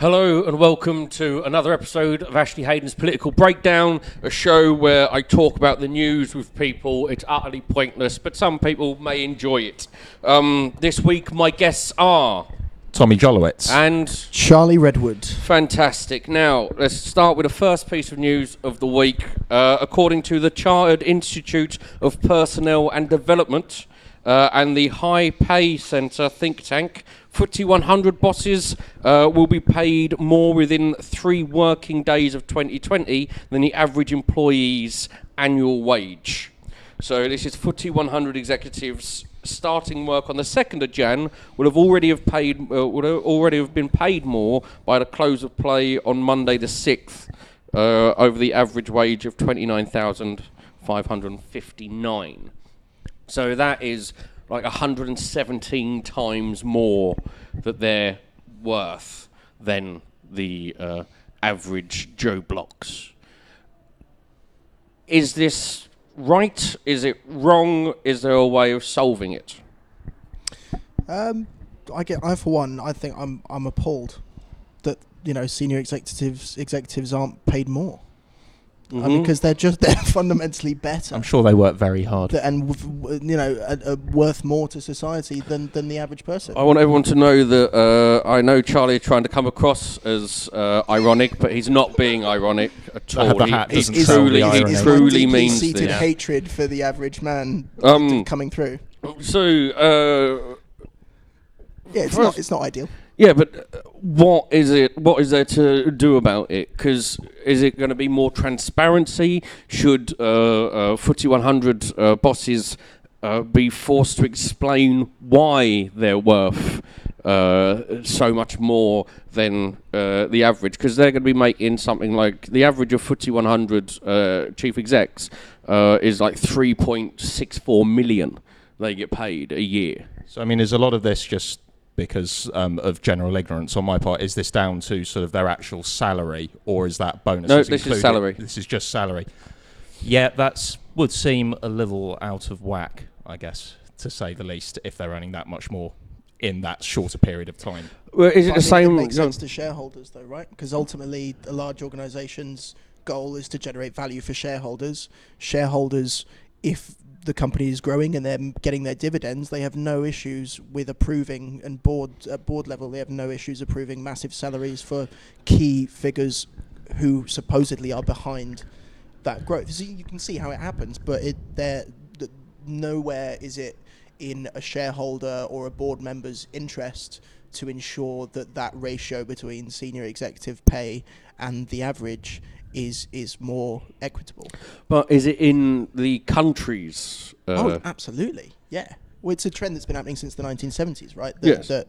Hello and welcome to another episode of Ashley Hayden's Political Breakdown, a show where I talk about the news with people. It's utterly pointless, but some people may enjoy it. Um, this week, my guests are Tommy Jolowitz. and Charlie Redwood. fantastic. Now, let's start with the first piece of news of the week. Uh, according to the Chartered Institute of Personnel and Development uh, and the High Pay Centre think tank, FTSE 100 bosses uh, will be paid more within three working days of 2020 than the average employee's annual wage. So this is FTSE 100 executives starting work on the 2nd of Jan will have already have paid uh, would have already have been paid more by the close of play on Monday the 6th uh, over the average wage of 29,559. So that is like 117 times more that they're worth than the uh, average Joe Bloggs. Is this right? Is it wrong? Is there a way of solving it? Um, I get. I for one, I think I'm I'm appalled that you know senior executives executives aren't paid more. I mean, Mhm. because they're just they're fundamentally better. I'm sure they work very hard. th- and w- w- you know are, are worth more to society than than the average person. I want everyone to know that uh, I know Charlie is trying to come across as uh, ironic, but he's not being ironic at all. the He- hat he, doesn't Is- the truly, he irony. truly deeply means seated this. hatred for the average man Um, coming through. So, uh, Yeah, it's not it's not ideal. Yeah, but uh, what is it? What is there to do about it? Because is it going to be more transparency? Should uh, uh, FTSE 100 uh, bosses uh, be forced to explain why they're worth uh, so much more than uh, the average? Because they're going to be making something like the average of FTSE 100 uh, chief execs uh, is like 3.64 million they get paid a year. So, I mean, is a lot of this just because um, of general ignorance on my part? Is this down to sort of their actual salary, or is that bonus? No, this is salary. This is just salary. Yeah, that's would seem a little out of whack, I guess, to say the least, if they're earning that much more in that shorter period of time. Well, is it But the I think same? It makes sense to shareholders, though, right? Because ultimately, a large organisation's goal is to generate value for shareholders. Shareholders, if the company is growing and they're getting their dividends, they have no issues with approving, and board at board level, they have no issues approving massive salaries for key figures who supposedly are behind that growth. So you can see how it happens, but it there th- nowhere is it in a shareholder or a board member's interest to ensure that that ratio between senior executive pay and the average is is more equitable. But is it in the countries? Uh, oh, absolutely, yeah. Well, it's a trend that's been happening since the 1970s, right? That, Yes. That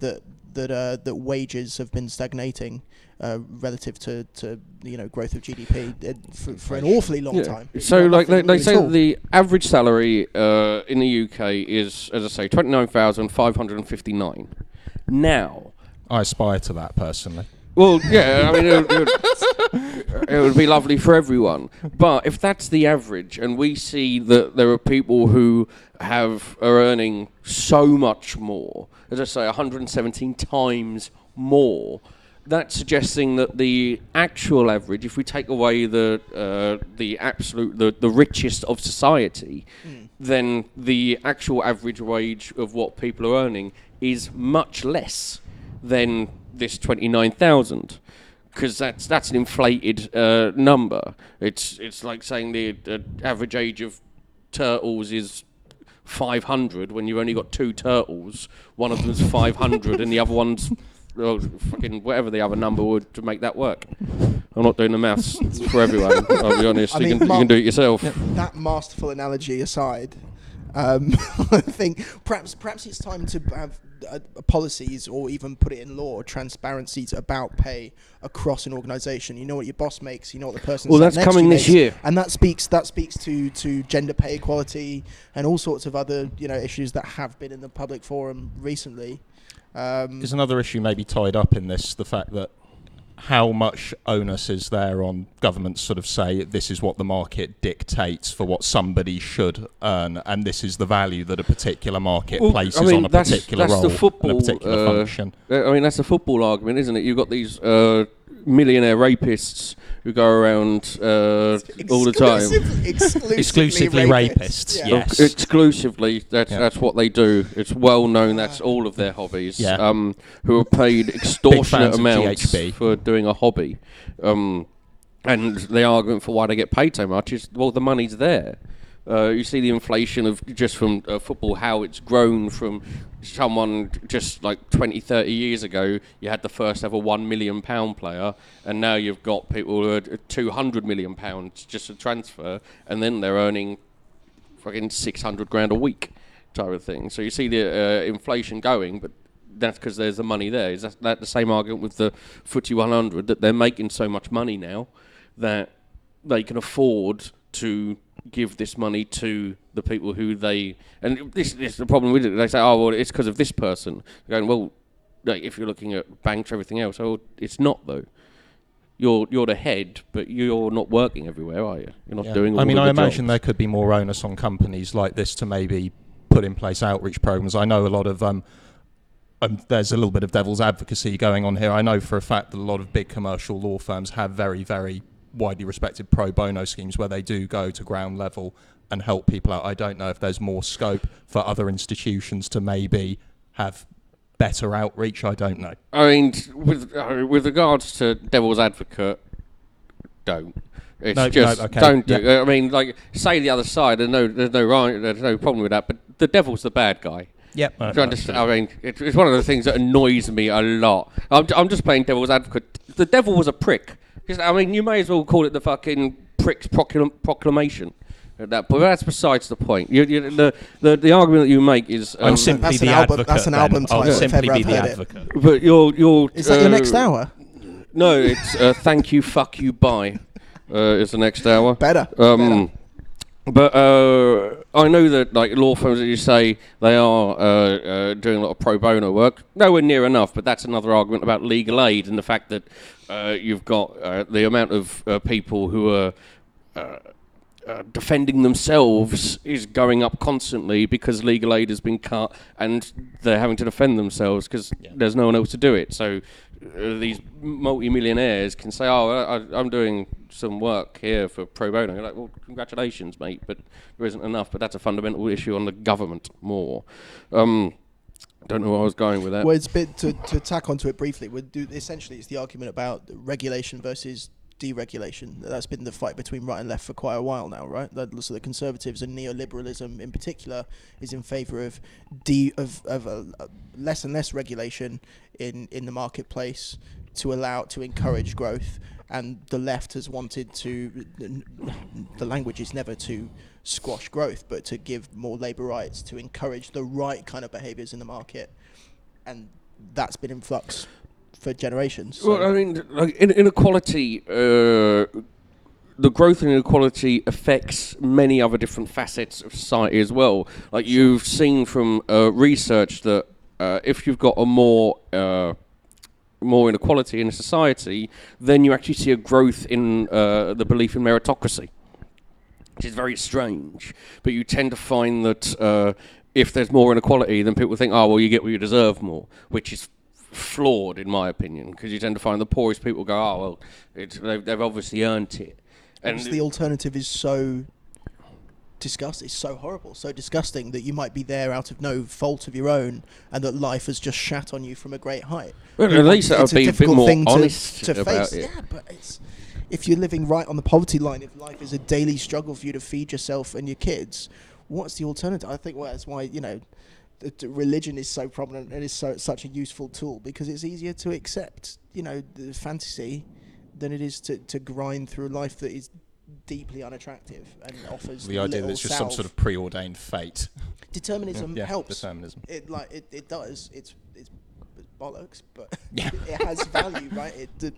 that that uh, that wages have been stagnating uh, relative to, to you know growth of GDP uh, for, for an awfully long yeah. time. So, Not like, they, they say all. that the average salary uh, in the UK is, as I say, twenty nine thousand five hundred and fifty nine. Now, I aspire to that personally. well, yeah, I mean, it would, it, would, it would be lovely for everyone. But if that's the average, and we see that there are people who have are earning so much more, as I say, 117 times more, that's suggesting that the actual average, if we take away the uh, the absolute the, the richest of society, then the actual average wage of what people are earning is much less than this 29,000 because that's that's an inflated uh, number. It's it's like saying the, the average age of turtles is 500 when you've only got two turtles. One of them's 500 and the other one's well, fucking whatever the other number would to make that work. I'm not doing the maths for everyone. I'll be honest. I you, mean, can, you can do it yourself. that masterful analogy aside, um, I think perhaps perhaps it's time to have uh, policies or even put it in law transparencies about pay across an organisation. You know what your boss makes. You know what the person. Well, that's coming this makes, year. and that speaks that speaks to to gender pay equality and all sorts of other you know issues that have been in the public forum recently. Um, Is another issue maybe tied up in this the fact that how much onus is there on governments sort of say this is what the market dictates for what somebody should earn, and this is the value that a particular market Well, places I mean, on a that's- particular that's role and a particular uh, function? Uh, I mean, that's a football argument, isn't it? You've got these uh, millionaire rapists who go around uh, all the time. Exclusive- exclusively, Exclusively rapists, Yeah. yeah. Of- Yes. Exclusively, that's Yeah. that's what they do. It's well known. That's all of their hobbies. Yeah. Um, who are paid extortionate of amounts GHB. for doing a hobby. Um, and the argument for why they get paid so much is well, the money's there. Uh, you see the inflation of just from uh, football, how it's grown from someone just like 20, 30 years ago. You had the first ever one million pound player, and now you've got people who are 200 million pounds just a transfer, and then they're earning fucking 600 grand a week type of thing. So you see the uh, inflation going, but that's because there's the money there. Is that, that the same argument with the FTSE 100 that they're making so much money now that they can afford to give this money to the people who they and this, this is the problem with it. They say, oh well, it's because of this person. They're going well. Like if you're looking at banks, everything else, oh, it's not though. You're you're the head, but you're not working everywhere, are you? You're not Yeah. doing. All I mean, I imagine jobs. there could be more onus on companies like this to maybe put in place outreach programs. I know a lot of um, um, there's a little bit of devil's advocacy going on here. I know for a fact that a lot of big commercial law firms have very, very widely respected pro bono schemes where they do go to ground level and help people out. I don't know if there's more scope for other institutions to maybe have better outreach. I don't know. I mean, with uh, with regards to devil's advocate, don't. It's No, no, just okay, don't do. yeah. I mean, like say the other side. There's no there's no right. There's no problem with that. But the devil's the bad guy. Yep. Do you understand? I mean, it's one of the things that annoys me a lot. I'm, I'm just playing devil's advocate. The devil was a prick. Just- I mean, you may as well call it the fucking prick's proclam- proclamation. At that point, but that's besides the point. You, you, the, the the argument that you make is. I'm Um, simply That's an the album- advocate. that's an then. album I'll title, if simply ever be I've the heard it. advocate. but you're you're. Is that your uh, next hour? No, it's uh, thank you, fuck you, bye. Uh, is the next hour. Better. Um, but uh, I know that like law firms, as you say, they are uh, uh, doing a lot of pro bono work. Nowhere near enough, but that's another argument about legal aid and the fact that uh, you've got uh, the amount of uh, people who are. Uh, uh, defending themselves is going up constantly because legal aid has been cut and they're having to defend themselves because there's no one else to do it. So these multi-millionaires can say, "Oh, I, I'm doing some work here for pro bono." You're like, "Well, congratulations, mate," but there isn't enough. But that's a fundamental issue on the government more. Um, don't know where I was going with that. Well, it's a bit to, to tack onto it briefly. We do essentially it's the argument about regulation versus deregulation. That's been the fight between right and left for quite a while now, right? That, so the conservatives and neoliberalism in particular is in favour of de of of uh, uh, less and less regulation in in the marketplace to allow to encourage growth. And the left has wanted to. The language is never to squash growth, but to give more labour rights to encourage the right kind of behaviours in the market and that's been in flux for generations. So Well, I mean, like inequality, uh, the growth in inequality affects many other different facets of society as well. Like you've seen from uh, research that uh, if you've got a more uh, more inequality in a society, then you actually see a growth in uh, the belief in meritocracy which is very strange. But you tend to find that uh, if there's more inequality, then people think, oh, well, you get what you deserve more, which is flawed in my opinion, because you tend to find the poorest people go, oh, well, it's, they've, they've obviously earned it. And because the alternative is so disgusting, it's so horrible, so disgusting that you might be there out of no fault of your own, and that life has just shat on you from a great height. Well, at least that it's would be a bit difficult more thing to- honest to, about face. it. Yeah, but it's if you're living right on the poverty line, if life is a daily struggle for you to feed yourself and your kids, what's the alternative? I think well, that's why you know. The, the religion is so prominent and is so such a useful tool because it's easier to accept, you know, the fantasy than it is to, to grind through a life that is deeply unattractive and offers The idea that it's just some sort of preordained fate. determinism yeah, helps. determinism. It like it, it does. It's it's bollocks, but Yeah. it has value, right? It did,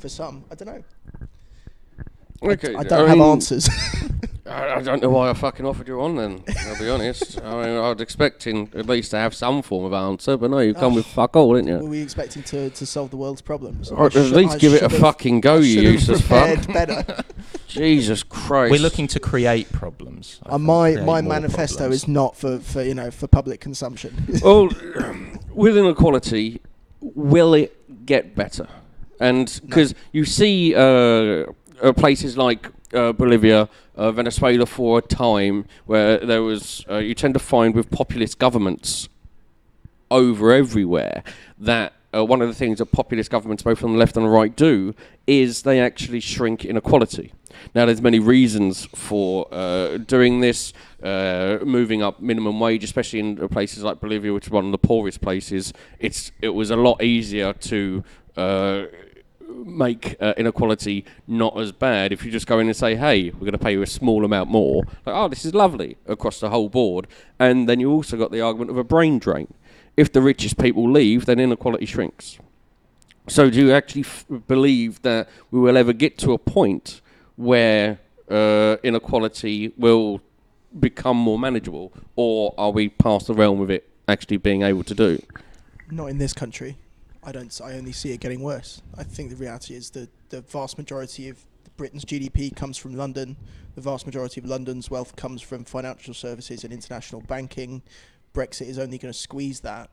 for some. I don't know. Okay, I don't have mean, answers. I, I don't know why I fucking offered you on then. I'll be honest. I mean, I was expecting at least to have some form of answer, but no, you come with fuck all, didn't you? Were you? we expecting to, to solve the world's problems? Or I at should- least I give it a should've- fucking go, you should've useless prepared fuck. better. Jesus Christ. We're looking to create problems. I Uh, think, my create my more manifesto problems. is not for, for you know for public consumption. Well, with inequality, will it get better? And because you see uh, uh, places like uh, Bolivia, uh, Venezuela for a time where there was, uh, you tend to find with populist governments over everywhere that uh, one of the things that populist governments, both on the left and the right, do is they actually shrink inequality. Now, there's many reasons for uh, doing this, uh, moving up minimum wage, especially in places like Bolivia, which is one of the poorest places. It's it was a lot easier to. Make uh, inequality not as bad if you just go in and say, hey, we're going to pay you a small amount more. Like, oh, this is lovely across the whole board. And then you also got the argument of a brain drain. If the richest people leave, then inequality shrinks. So, do you actually f- believe that we will ever get to a point where uh, inequality will become more manageable, or are we past the realm of it actually being able to do? not in this country. I don't. I only see it getting worse. I think the reality is that the vast majority of Britain's GDP comes from London. The vast majority of London's wealth comes from financial services and international banking. Brexit is only going to squeeze that,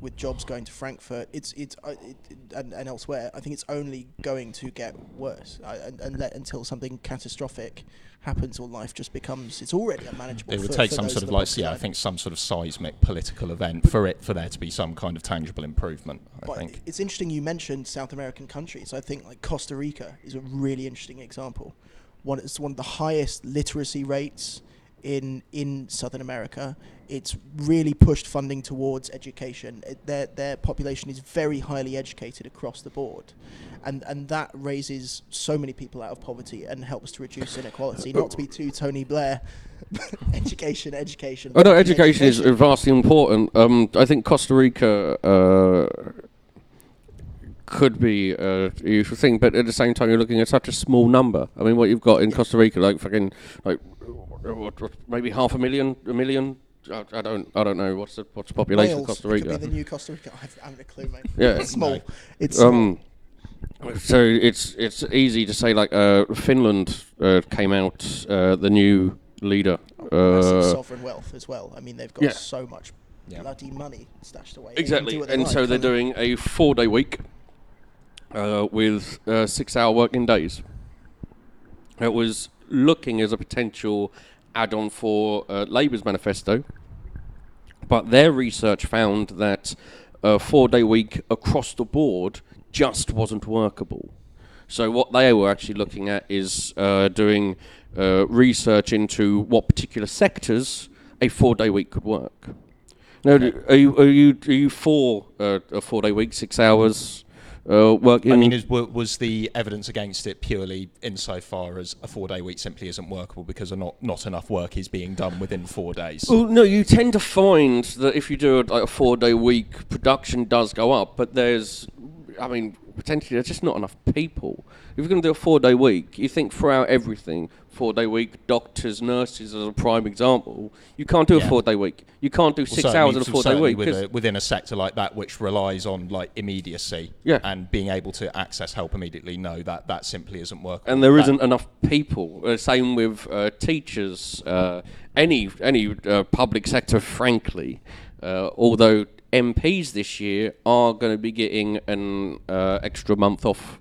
with jobs going to Frankfurt. It's it's uh, it, and, and elsewhere. I think it's only going to get worse. I, and, and let, until something catastrophic happens or life just becomes. It's already unmanageable. It would for- take for some sort of like, yeah, I think some sort of seismic political event for it for there to be some kind of tangible improvement. I But think. it's interesting you mentioned South American countries. I think like Costa Rica is a really interesting example. One, it's one of the highest literacy rates in in Southern America. It's really pushed funding towards education. It, their their population is very highly educated across the board, and and that raises so many people out of poverty and helps to reduce inequality. Not to be too Tony Blair, education, education. Oh no, fucking education is vastly important. Um, I think Costa Rica uh, could be a useful thing, but at the same time, you're looking at such a small number. I mean, what you've got in Costa Rica, like fucking, like what, what, maybe half a million, a million. I, I don't, I don't know what's the what's the population Wales of Costa Rica. could Rica. be the new Costa Rica. I have- I haven't a clue, mate. Yeah. it's small. No. It's small. Um, so it's it's easy to say like uh, Finland uh, came out uh, the new leader. massive Uh, sovereign wealth as well. I mean, they've got yeah. so much Yeah. bloody money stashed away. Exactly, do they and like, so they're doing a four-day week uh, with uh, six-hour working days. It was looking as a potential add-on for uh, Labour's manifesto, but their research found that a four-day week across the board just wasn't workable. So what they were actually looking at is uh, doing uh, research into what particular sectors a four-day week could work. Now, do- are you are you are you for uh, a four-day week, six hours uh, working? I mean, is, was the evidence against it purely insofar as a four-day week simply isn't workable because not not enough work is being done within four days? Well, no, you tend to find that if you do a, like a four-day week, production does go up, but there's, I mean, potentially there's just not enough people. If you're going to do a four-day week, you think throughout everything, four-day week, doctors, nurses, as a prime example, you can't do a four-day week. You can't do Well, six hours in a four-day week. with a, within a sector like that, which relies on like immediacy Yeah. and being able to access help immediately, no, that that simply isn't workable. and there not enough people. Uh, same with uh, teachers, uh, any any uh, public sector, frankly. Uh, although MPs this year are going to be getting an uh, extra month off,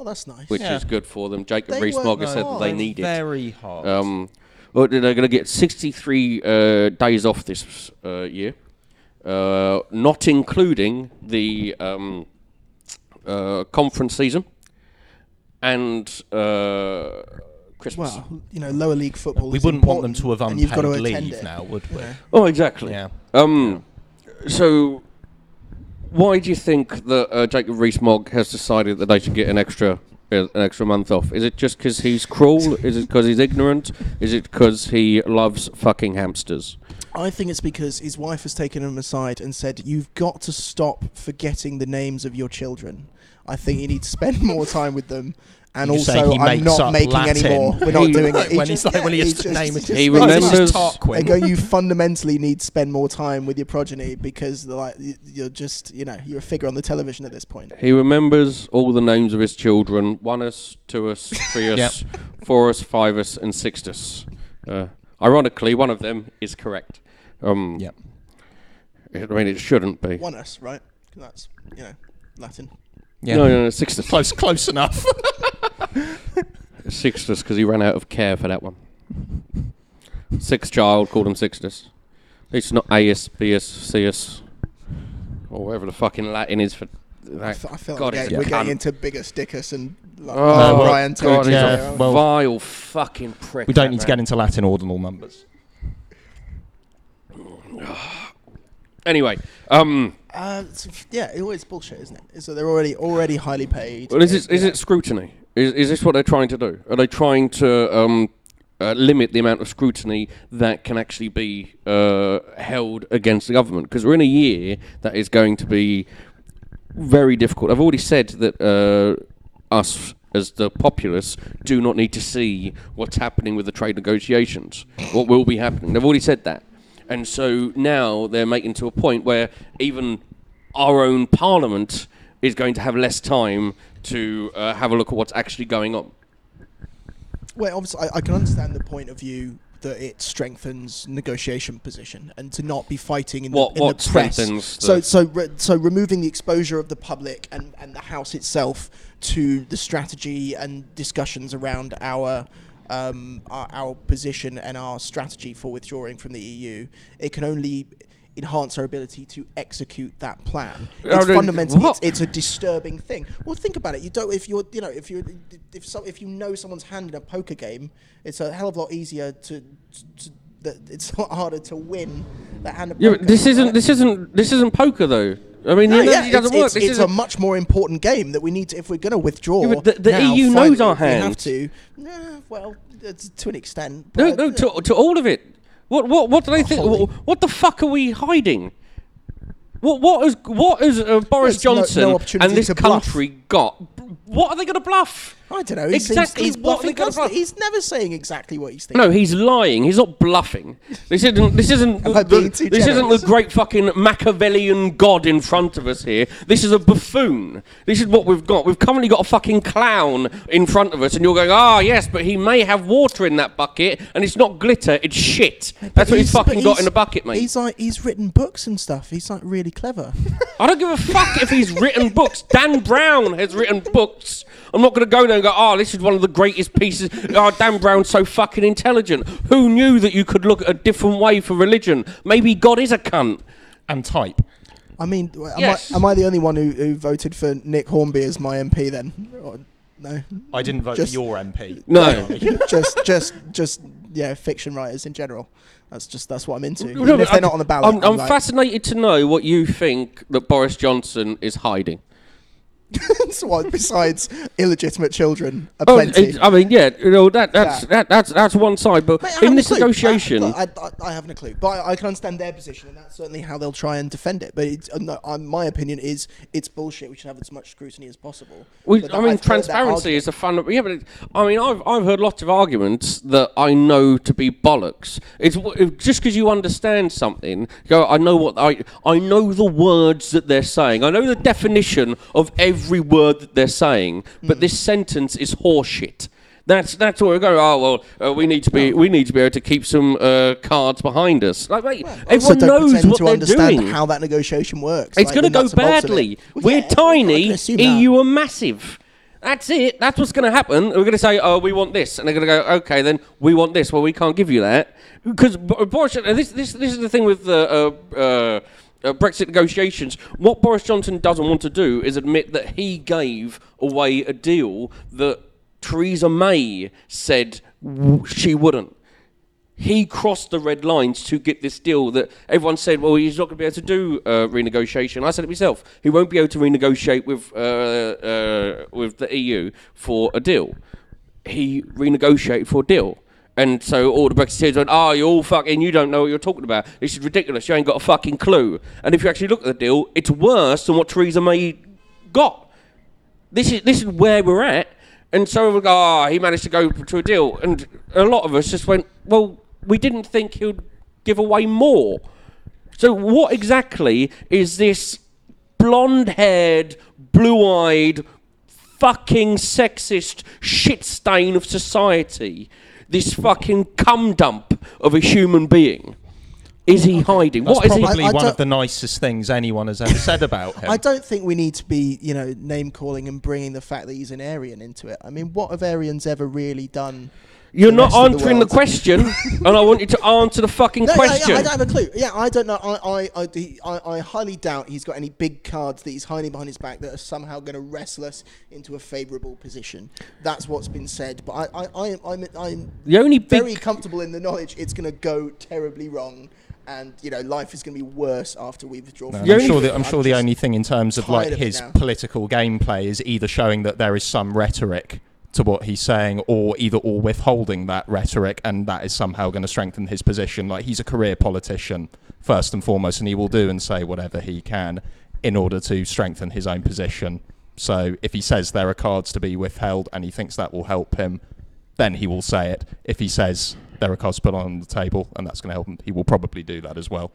Oh, that's nice. which Yeah. is good for them. Jacob They Rees-Mogg work said that they hard. need it. very hard. Um, well, they're going to get 63 uh, days off this uh, year, uh, not including the um, uh, conference season and uh, Christmas. Well, you know, lower league football. we is wouldn't want them to have important, and you've got unpaid to attend leave it. now, would we? Yeah. Oh, exactly. Yeah. Um, so, why do you think that uh, Jacob Rees-Mogg has decided that they should get an extra uh, an extra month off? Is it just because he's cruel? Is it because he's ignorant? Is it because he loves fucking hamsters? I think it's because his wife has taken him aside and said, "You've got to stop forgetting the names of your children. I think you need to spend more time with them." And You're also, I'm not making Latin. any more. We're not doing it. when he's like, when he has to name it. He this is remembers- Tarquin. They go, you fundamentally need to spend more time with your progeny because, like, you're just, you know, you're a figure on the television at this point. He remembers all the names of his children: Oneus, Tuus, Trius, Fourus, Fivus, and Sixtus. Uh, ironically, one of them is correct. Um, Yep. I mean, it shouldn't be. One us, right? 'Cause that's, you know, Latin. Yeah. No, no, no, Sixtus. Close, close enough. Sixtus, because he ran out of care for that one. Sixth child called him Sixtus. It's not Aeus, Bius, Cius, or whatever the fucking Latin is for. I, That. f- I feel God, like he's we're getting into bigger Stickus and like, Oh, well, Brian God, he's yeah, a well- vile fucking prick. we don't that need to get into Latin ordinal numbers. Anyway, um, Uh, it's- yeah, it always bullshit, isn't it? So they're already already highly paid. well, is It- it is yeah. it scrutiny? Is is this what they're trying to do? Are they trying to um, uh, limit the amount of scrutiny that can actually be uh, held against the government? Because we're in a year that is going to be very difficult. I've already said that uh, us as the populace do not need to see what's happening with the trade negotiations, what will be happening. They've already said that. And so now they're making to a point where even our own parliament is going to have less time to uh, have a look at what's actually going on. Well, obviously, I, I can understand the point of view that it strengthens negotiation position and to not be fighting in What- the, in what the press. strengthens So, so, re- so removing the exposure of the public and, and the house itself to the strategy and discussions around our. Um, our, our position and our strategy for withdrawing from the EU, it can only enhance our ability to execute that plan. It's fundamentally, it's, it's a disturbing thing. Well, think about it. You don't if you're you know if you if so, if you know someone's hand in a poker game, it's a hell of a lot easier to. to that it's a lot harder to win that hand of Yeah, poker. this isn't this isn't this isn't poker though. I mean, No, it yeah, doesn't it's, work. it's, This it's a much more important game that we need to, if we're going to withdraw. Yeah, the- the now, EU knows our hand. we have to. Nah, well, to an extent. No, no, uh, to, to all of it. What, what, what do they think? What, what the fuck are we hiding? What, what is, what is uh, Boris There's no- no Johnson and this country got? What are they going to bluff? I don't know. He Exactly he's what bluffing constantly. He's never saying exactly what he's thinking. No, he's lying. He's not bluffing. This isn't. This isn't. The, this isn't the great fucking Machiavellian god in front of us here. This is a buffoon. This is what we've got. We've currently got a fucking clown in front of us, and you're going, ah, yes, but he may have water in that bucket, and it's not glitter. It's shit. That's what he's but fucking got he's- in the bucket, mate. He's like he's written books and stuff. He's like really clever. I don't give a fuck if he's written books. Dan Brown has written books. I'm not going to go there and go, oh, this is one of the greatest pieces. Oh, Dan Brown's so fucking intelligent. Who knew that you could look at a different way for religion? Maybe God is a cunt. And type. I mean, am, Yes. I, am I the only one who, who voted for Nick Hornby as my MP then? Or, no, I didn't vote Just- for your MP. No. just just just yeah, fiction writers in general. That's just that's what I'm into. No, Even but if they're I'm- not on the ballot, I'm, I'm like, fascinated to know what you think that Boris Johnson is hiding. what, besides illegitimate children, Oh, aplenty. it, I mean, yeah, you know that that's Yeah. that, that's that's one side, but Mate, in this negotiation, I, I, I, haven't a clue, but I, I can understand their position, and that's certainly how they'll try and defend it. But it's, uh, no, I, my opinion is it's bullshit. We should have as much scrutiny as possible. We, I I've mean, that transparency is a fun. Yeah, but it, I mean, I've I've heard lots of arguments that I know to be bollocks. It's just because you understand something. Go, I know what I I know the words that they're saying. I know the definition of every word that they're saying. But Hmm. this sentence is horseshit. That's that's what we're going. Oh well, uh, we need to be we need to be able to keep some uh, cards behind us. Like, mate, Also, everyone don't knows what to they're understand doing. how that negotiation works. It's like going to go nuts and bolts of it. badly. Well, We're yeah, tiny. that. EU are massive. That's it. That's what's going to happen. We're going to say, "Oh, we want this," and they're going to go, "Okay, then we want this." Well, we can't give you that because uh, This this this is the thing with the. Uh, uh, Brexit negotiations. What Boris Johnson doesn't want to do is admit that he gave away a deal that Theresa May said she wouldn't he crossed the red lines to get this deal that everyone said, well, he's not going to be able to do uh, renegotiation. I said it myself. He won't be able to renegotiate with uh, uh, with the EU for a deal. He renegotiated for a deal, And so all the Brexiteers went, oh, you're all fucking, you don't know what you're talking about. This is ridiculous. You ain't got a fucking clue. And if you actually look at the deal, it's worse than what Theresa May got. This is this is where we're at. And so we go, oh, he managed to go to a deal. And a lot of us just went, well, we didn't think he would give away more. So what exactly is this blonde-haired, blue-eyed, fucking sexist shit stain of society? This fucking cum dump of a human being. Is he hiding? That's what is he? probably I- I one of the nicest things anyone has ever said about him. I don't think we need to be, you know, name calling and bringing the fact that he's an Aryan into it. I mean, what have Aryans ever really done? You're not rest of the answering the, question, and I want you to answer the fucking No, question. yeah, I don't have a clue. Yeah, I don't know. I, I, I, I, I highly doubt he's got any big cards that he's hiding behind his back that are somehow going to wrestle us into a favourable position. That's what's been said. But I, I, I am, I'm, I'm the only big very comfortable in the knowledge it's going to go terribly wrong, and you know, life is going to be worse after we withdraw. No, from I'm sure that I'm sure the only thing in terms of like tired of his now. political gameplay is either showing that there is some rhetoric to what he's saying, or either or withholding that rhetoric, and that is somehow going to strengthen his position. Like he's a career politician first and foremost, and he will do and say whatever he can in order to strengthen his own position. So if he says there are cards to be withheld and he thinks that will help him, then he will say it. If he says there are cards put on the table and that's going to help him, he will probably do that as well.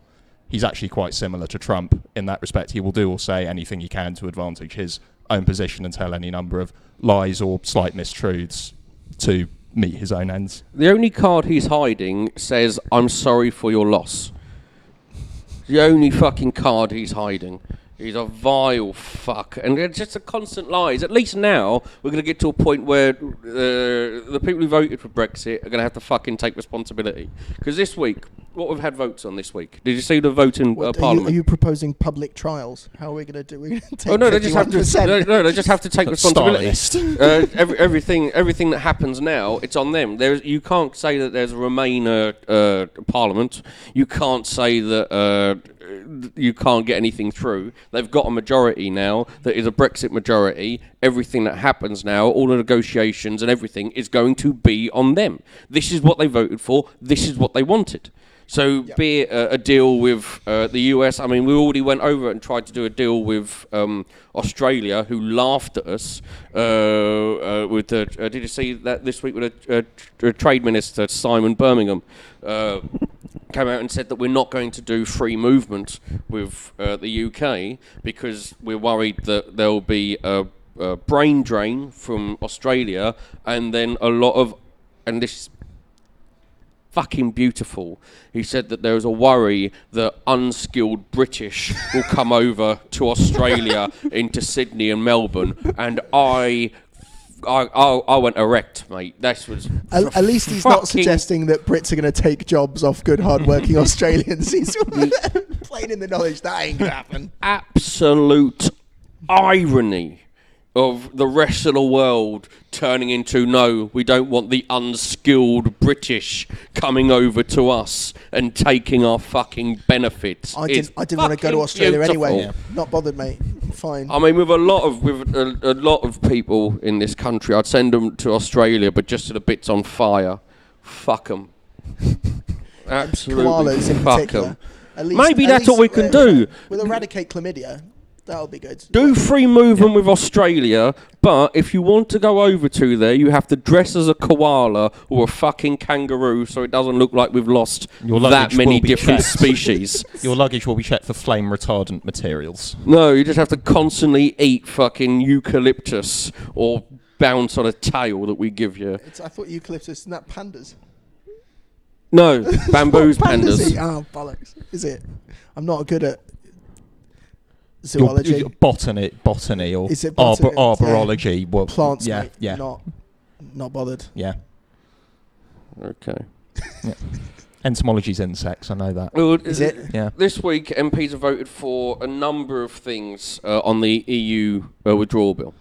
He's actually quite similar to Trump in that respect. He will do or say anything he can to advantage his own position and tell any number of lies or slight mistruths to meet his own ends. The only card he's hiding says, I'm sorry for your loss. The only fucking card he's hiding. He's a vile fuck. And it's just a constant lies. At least now, we're going to get to a point where uh, the people who voted for Brexit are going to have to fucking take responsibility. Because this week, what we've had votes on this week. Did you see the vote in uh, What, are, you, Parliament? are you proposing public trials? How are we going to do? We're going to take Oh no, they just have to. 51%. No, no, they just have to take responsibility. Stalinist. uh, every, everything, everything that happens now, it's on them. There's, you can't say that there's a Remainer uh, parliament. You can't say that uh, you can't get anything through. They've got a majority now that is a Brexit majority. Everything that happens now, all the negotiations and everything, is going to be on them. This is what they voted for. This is what they wanted. So be it a, a deal with uh, the US. I mean, we already went over and tried to do a deal with um, Australia, who laughed at us. Uh, uh, with the, uh, did you see that this week with a, a, a trade minister Simon Birmingham uh, came out and said that we're not going to do free movement with uh, the UK because we're worried that there'll be a, a brain drain from Australia and then a lot of and this fucking beautiful. He said that there is a worry that unskilled British will come over to Australia into Sydney and Melbourne, and I. I, I, I went erect, mate. That was At, at least he's not suggesting that Brits are going to take jobs off good, hard-working Australians. He's plain in the knowledge that ain't going to happen. absolute irony of the rest of the world turning into no, we don't want the unskilled British coming over to us and taking our fucking benefits. I didn't. I didn't want to go to Australia anyway. beautiful. Not bothered, mate. Fine. I mean, with a lot of with a, a lot of people in this country, I'd send them to Australia, but just to the bits on fire. Fuck them. Absolutely, Koalas in fuck particular. 'em. At least, Maybe at that's what we least, can uh, do. We'll eradicate chlamydia. That'll be good. Do free movement with Australia, but if you want to go over to there, you have to dress as a koala or a fucking kangaroo, so it doesn't look like we've lost Your that luggage many will be different checked. species. Your luggage will be checked for flame retardant materials. No, you just have to constantly eat fucking eucalyptus or bounce on a tail that we give you. It's, I thought eucalyptus isn't that pandas. No, bamboo's What pandas pandas. eat? Oh bollocks! Is it? I'm not good at Your, zoology. your botany, botany or Is it arbor, botany? Yeah. arborology. Well, Plants, yeah, mate. yeah, Not, not bothered. yeah. Okay. Entomology's insects. I know that. Well, Is it? Yeah. This week, MPs have voted for a number of things uh, on the EU uh, withdrawal bill.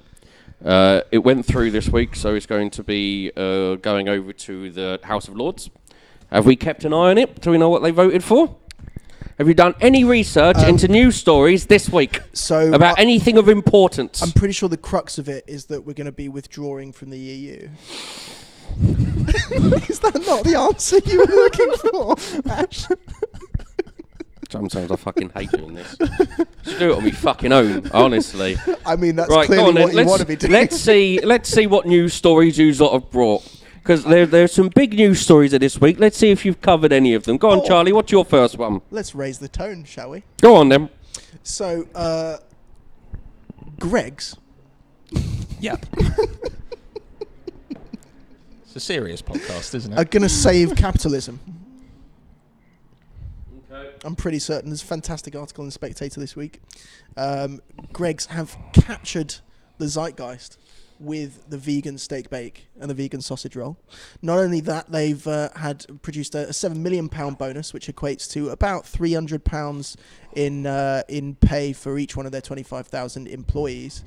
Uh, it went through this week, so it's going to be uh, going over to the House of Lords. Have we kept an eye on it? Do we know what they voted for? Have you done any research Um, into news stories this week So about I- anything of importance? I'm pretty sure the crux of it is that we're going to be withdrawing from the EU. Is that not the answer you were looking for, Ash? Sometimes I fucking hate doing this. Just do it on me fucking own, honestly. I mean, that's right, clearly on what you want to be Let's, doing. let's see. Let's see what news stories you lot have brought. Because there, there's some big news stories of this week. Let's see if you've covered any of them. Go on, Oh. Charlie. What's your first one? Let's raise the tone, shall we? Go on then. So, uh, Greggs. Yep. it's a serious podcast, isn't it? are going to save capitalism. I'm pretty certain. There's a fantastic article in the Spectator this week. Um, Greggs have captured the zeitgeist with the vegan steak bake and the vegan sausage roll. Not only that, they've uh, had produced a, a seven million pound bonus, which equates to about three hundred pounds in uh, in pay for each one of their twenty five thousand employees.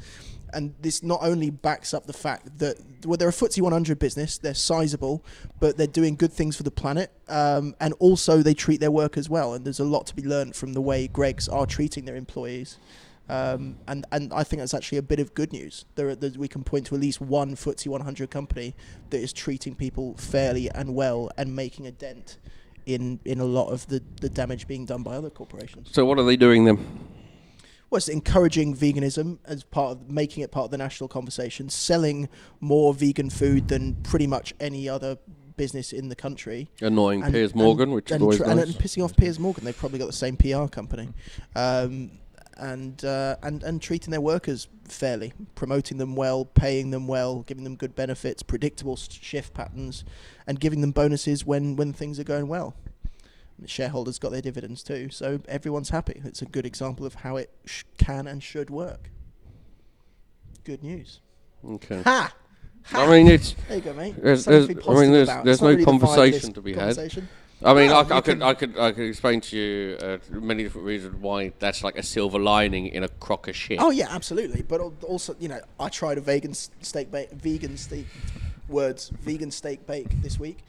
And this not only backs up the fact that well, they're a FTSE 100 business, they're sizable, but they're doing good things for the planet, um, and also they treat their workers well. And there's a lot to be learned from the way Greggs are treating their employees. Um, and and I think that's actually a bit of good news. There, are, there's- we can point to at least one FTSE 100 company that is treating people fairly and well and making a dent in in a lot of the, the damage being done by other corporations. So what are they doing then? Well, it's encouraging veganism as part of making it part of the national conversation, selling more vegan food than pretty much any other business in the country. Annoying And- Piers and- Morgan, which and, is always tr- and, nice. and pissing off Piers Morgan. They've probably got the same PR company, um, and uh, and and treating their workers fairly, promoting them well, paying them well, giving them good benefits, predictable shift patterns, and giving them bonuses when when things are going well. The shareholders got their dividends too, so everyone's happy. It's a good example of how it sh- can and should work. Good news. okay. Ha! I mean, it's. There you go, mate. There's- there's- I mean, there's- there's no really the vibe of conversation to be had. Conversation. I mean, Well, I, I could, can- I could, I could explain to you uh, many different reasons why that's like a silver lining in a crock of shit. Oh yeah, absolutely. But also, you know, I tried a vegan steak bake, vegan steak words, vegan steak bake this week.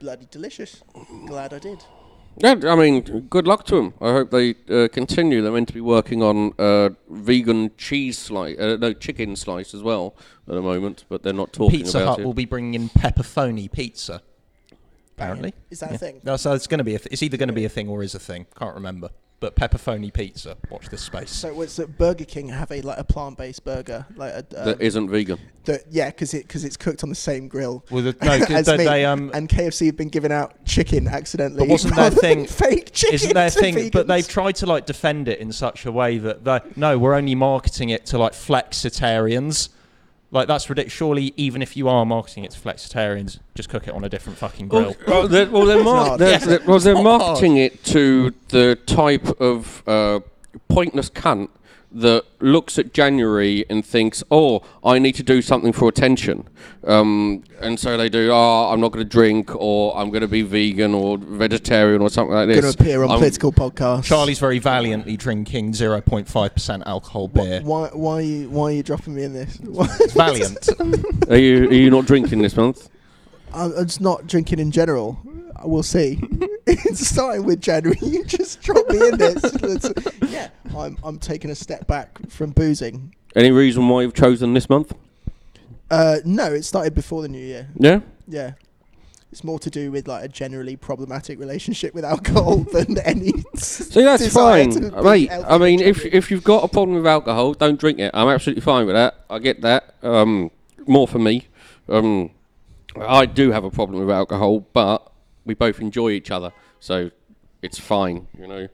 Bloody delicious. Glad I did. Yeah, I mean, good luck to them. I hope they uh, continue. They're meant to be working on uh, vegan cheese slice, uh, no chicken slice as well at the moment, but they're not talking Pizza about Hut it. Pizza Hut will be bringing in pepperoni pizza. Apparently, Is that a thing? No, so it's going to be. A th- it's either going to be a thing or is a thing. Can't remember. But pepperoni pizza. Watch this space. So was that Burger King have a like a plant-based burger, like a um, that isn't vegan. that- yeah, because it because it's cooked on the same grill. Well, the, no, 'cause as they, they, um, and KFC have been giving out chicken accidentally. But wasn't their thing- fake chicken? isn't their to thing? But they've tried to like defend it in such a way that they, no, we're only marketing it to like flexitarians. Like that's ridiculous. Surely, even if you are marketing it to flexitarians, just cook it on a different fucking grill. Well, well, they're, well, they're, mar- they're, they're- well, they're marketing it to the type of uh, pointless cunt that looks at January and thinks, "Oh, I need to do something for attention," um, and so they do. Oh, I'm not going to drink, or I'm going to be vegan or vegetarian or something like this. going to appear on I'm- political podcasts. Charlie's very valiantly drinking 0.5% alcohol beer. Why, why, are you, why are you dropping me in this? It's valiant. Are you are you not drinking this month? I'm, I'm just not drinking in general. We'll see. it's starting with January. You just drop me in this. Yeah, I'm, I'm taking a step back from boozing. Any reason why you've chosen this month? Uh, no, it started before the new year. Yeah. Yeah. It's more to do with like a generally problematic relationship with alcohol than any. See, that's fine, to mate. I mean, if if you've got a problem with alcohol, don't drink it. I'm absolutely fine with that. I get that. Um, more for me. Um, I do have a problem with alcohol, but we both enjoy each other, so it's fine, you know.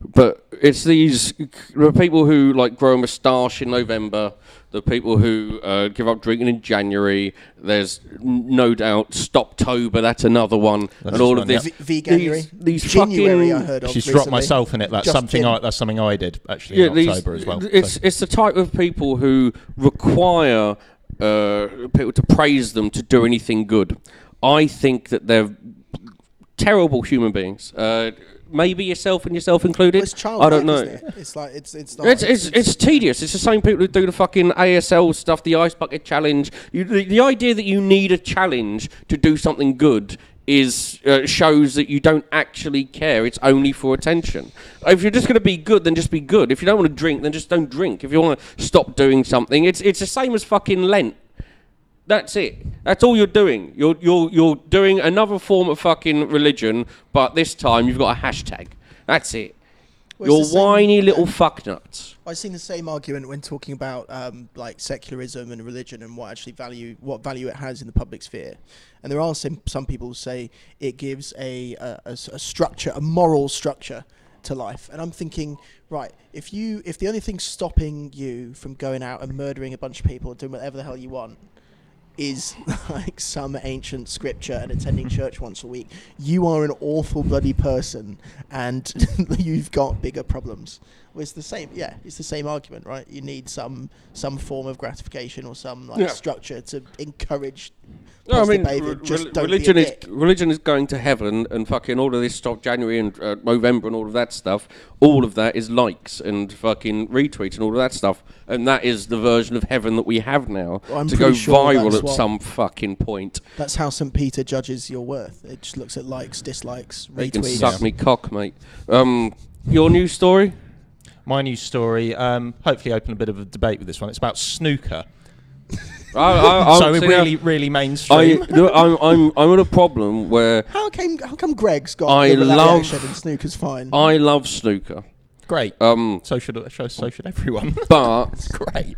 But it's these the people who like grow a moustache in November, the people who uh, give up drinking in January. There's no doubt Stoptober. That's another one, That's and all one, of this. yep. V- veganuary. These, these January, I heard of. She's dropped recently. myself in it. That's Just something. in. I, that's something I did actually in these- October as well. It's so. it's the type of people who require uh, people to praise them to do anything good. I think that they're terrible human beings. Uh, maybe yourself and yourself included. It's child I don't know. It? It's like it's it's not. It's, it's, it's tedious. It's the same people who do the fucking ASL stuff, the ice bucket challenge. You, the, the idea that you need a challenge to do something good is uh, shows that you don't actually care. It's only for attention. If you're just going to be good, then just be good. If you don't want to drink, then just don't drink. If you want to stop doing something, it's it's the same as fucking Lent. That's it. That's all you're doing. You're you're you're doing another form of fucking religion, but this time you've got a hashtag. That's it. Well, you're same- whiny little fucknuts. I've seen the same argument when talking about um, like secularism and religion and what actually value what value it has in the public sphere. And there are some some people who say it gives a a structure, a moral structure to life. And I'm thinking, right, if you if the only thing stopping you from going out and murdering a bunch of people and doing whatever the hell you want is like some ancient scripture and attending church once a week, you are an awful bloody person and you've got bigger problems. Well, it's the same, yeah, it's the same argument, right? You need some some form of gratification or some like Yeah. structure to encourage No, I positive mean, behavior. re- Just rel- don't religion be a is dick. religion is going to heaven, and fucking all of this stuff, January and uh, November, and all of that stuff. All of that is likes and fucking retweets and all of that stuff, and that is the version of heaven that we have now Well, I'm to go pretty sure viral that's at what- some fucking point. That's how St. Peter judges your worth. It just looks at likes, dislikes, They can retweets. suck me cock, mate. Um, your news story? My news story, um, hopefully open a bit of a debate with this one. It's about snooker. I, I, so I'm it seeing a- really, really I, mainstream. no, I'm, I'm, I'm at a problem where How came? How come Greggs got I the love- reaction and snooker's fine? I love snooker. Great. Um, so should so, so should everyone. but Great.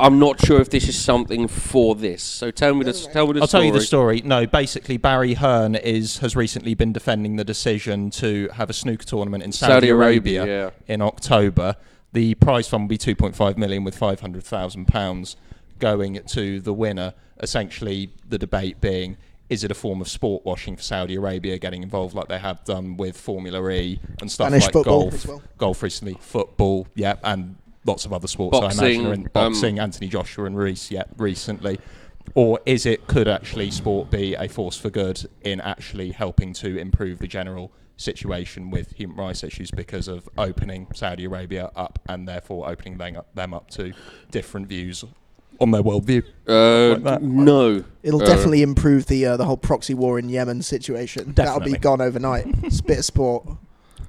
I'm not sure if this is something for this. So tell me the tell me the story. I'll story. tell you the story. No, basically Barry Hearn is has recently been defending the decision to have a snooker tournament in Saudi, Saudi Arabia, Arabia, yeah. in October. The prize fund will be 2.5 million with 500,000 pounds going to the winner. Essentially, the debate being is it a form of sport washing for Saudi Arabia getting involved like they have done with Formula E and stuff Spanish like football golf, as well. golf recently, football, yeah, and lots of other sports. I Boxing, imagine are in um, boxing, Anthony Joshua and Ruiz, yeah, recently. Or is it could actually sport be a force for good in actually helping to improve the general situation with human rights issues because of opening Saudi Arabia up and therefore opening them up, them up to different views on their worldview? Uh, Like that. no. It'll Uh, definitely improve the uh, the whole proxy war in Yemen situation. That'll Definitely. be gone overnight. it's a bit of sport.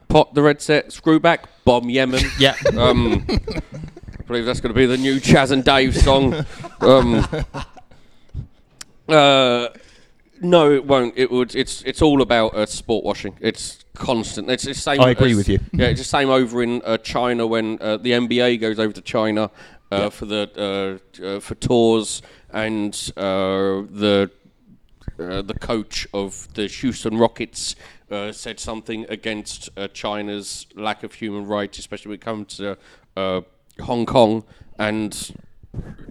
Pot the red set, screw back, bomb Yemen. Yeah. Um, I believe that's going to be the new Chas and Dave song. Um, uh, no, it won't. It would. It's it's all about uh, sport washing. It's constant. It's the same. I agree as- with you. Yeah, it's the same over in uh, China when uh, the NBA goes over to China Yeah. for the uh, uh, for tours and uh, the uh, the coach of the Houston Rockets uh, said something against uh, China's lack of human rights, especially when it comes to uh, Hong Kong, and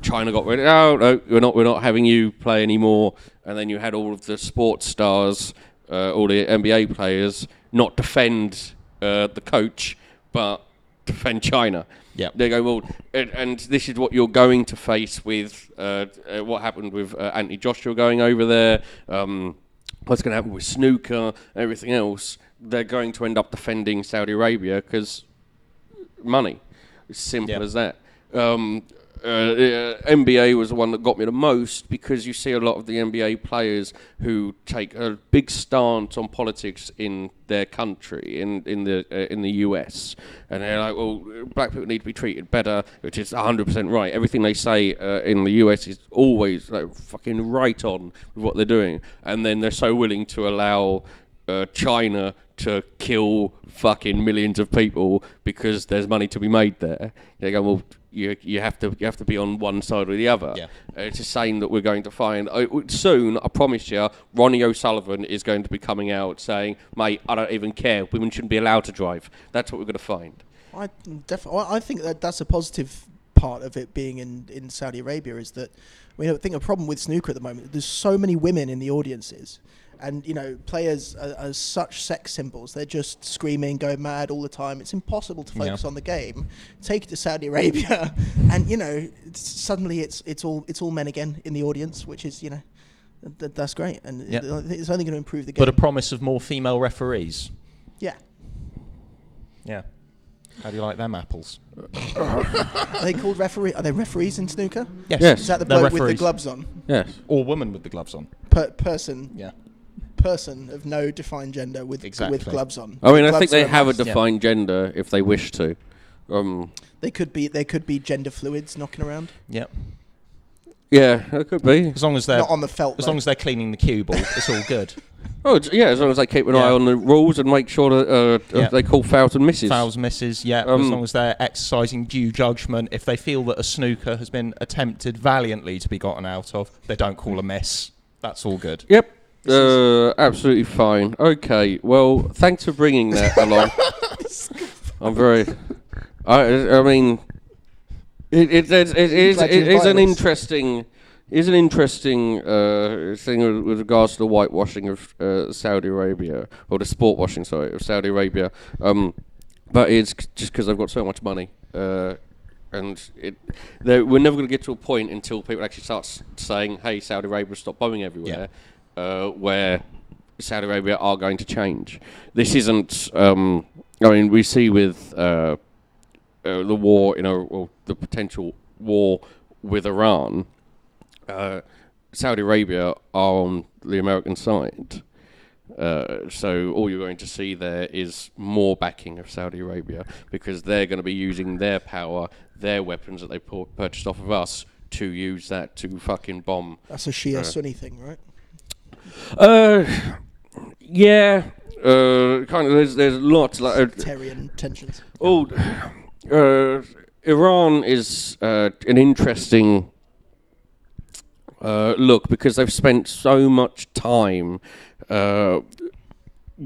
China got rid. Oh no, we're not. We're not having you play anymore. And then you had all of the sports stars, uh, all the NBA players, not defend uh, the coach, but defend China. Yep. They go well, and, and this is what you're going to face with uh, uh, what happened with uh, Anthony Joshua going over there. Um, what's going to happen with snooker, everything else? They're going to end up defending Saudi Arabia because money. It's simple Yeah. as that. Um, uh, NBA was the one that got me the most because you see a lot of the NBA players who take a big stance on politics in their country, in in the uh, in the US, and they're like, "Well, black people need to be treated better," which is 100% right. Everything they say uh, in the US is always like fucking right on with what they're doing, and then they're so willing to allow uh, China to kill fucking millions of people because there's money to be made there. They go, well, you you have to you have to be on one side or the other. Yeah. Uh, It's a shame that we're going to find uh, soon. I promise you, Ronnie O'Sullivan is going to be coming out saying, "Mate, I don't even care. Women shouldn't be allowed to drive." That's what we're going to find. I definitely. I think that that's a positive part of it being in, in Saudi Arabia is that we I think a problem with snooker at the moment. There's so many women in the audiences, and you know players are, are such sex symbols. They're just screaming, going mad all the time. It's impossible to Yeah. focus on the game. Take it to Saudi Arabia, and you know it's, suddenly it's it's all it's all men again in the audience, which is you know. Th- that's great, and Yeah. It's uh, only going to improve the game. But a promise of more female referees. yeah, Yeah. How do you like them apples? are they called referee? Are they referees in snooker? Yes. Yes. Is that the They're bloke with the gloves on? Yes. Or woman with the gloves on. Per- person, Yeah. Person of no defined gender with Exactly. with gloves on. I mean, I Gloves think they are have a must. defined gender if they wish to. Um, They could be there could be gender fluids knocking around. Yep. Yeah, it could be. As long as they're Not on the felt. as though. long as they're cleaning the cue ball, it's all good. Oh, it's- yeah, as long as they keep an Yeah. eye on the rules and make sure that uh, Yeah. they call fouls and misses. Fouls, misses, yeah. as Um, long as they're exercising due judgment. If they feel that a snooker has been attempted valiantly to be gotten out of, they don't call a miss. That's all good. Yep. Uh, absolutely fine. Okay. Well, thanks for bringing that along. I'm very. I. I mean, it it it, it is it is an interesting. Is an interesting uh, thing with, with regards to the whitewashing of uh, Saudi Arabia, or the sport washing, sorry, of Saudi Arabia. Um, but it's c- just because they've got so much money, uh, and it, we're never going to get to a point until people actually start s- saying, "Hey, Saudi Arabia, stop bombing everywhere," uh, where Saudi Arabia are going to change. This isn't. Um, I mean, we see with uh, uh, the war, you know, or the potential war with Iran. Uh, Saudi Arabia are on the American side. Uh, so all you're going to see there is more backing of Saudi Arabia because they're going to be using their power, their weapons that they pu- purchased off of us to use that to fucking bomb. That's a Shia Sunni thing, right? Uh, yeah. Uh, kind of. There's there's lots like. Uh, Sectarian tensions. Oh, uh, Iran is uh, an interesting uh, look because they've spent so much time uh,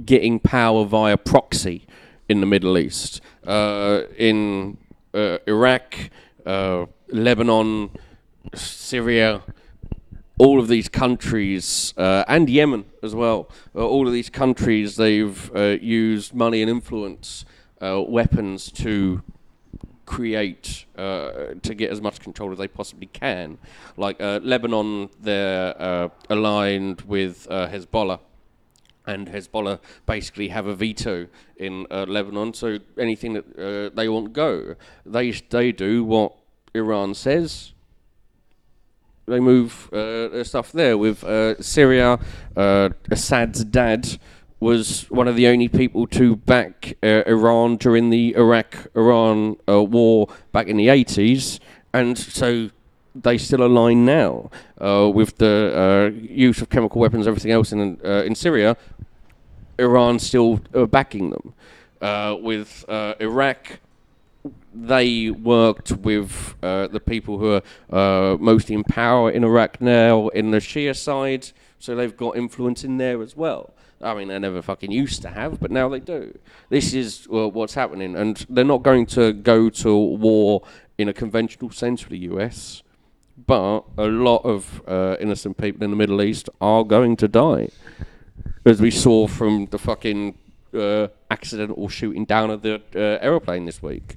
getting power via proxy in the Middle East. Uh, in uh, Iraq, uh, Lebanon, Syria, all of these countries, uh, and Yemen as well, uh, all of these countries, they've uh, used money and influence uh, weapons to create uh, to get as much control as they possibly can. Like uh, Lebanon, they're aligned with Hezbollah. And Hezbollah basically have a veto in Lebanon, so anything that they want go, they they do what Iran says, they move uh, their stuff there. With uh, Syria, uh, Assad's dad was one of the only people to back uh, Iran during the Iraq-Iran uh, war back in the 80s, and so they still align now uh, with the use of chemical weapons, everything else in in Syria. Iran still backing them. With Iraq, they worked with uh, the people who are uh, mostly in power in Iraq now in the Shia side, so they've got influence in there as well. I mean, they never fucking used to have, but now they do. This is uh, what's happening, and they're not going to go to war in a conventional sense with the US, but a lot of uh, innocent people in the Middle East are going to die, as we saw from the fucking uh, accidental shooting down of the uh, aeroplane this week.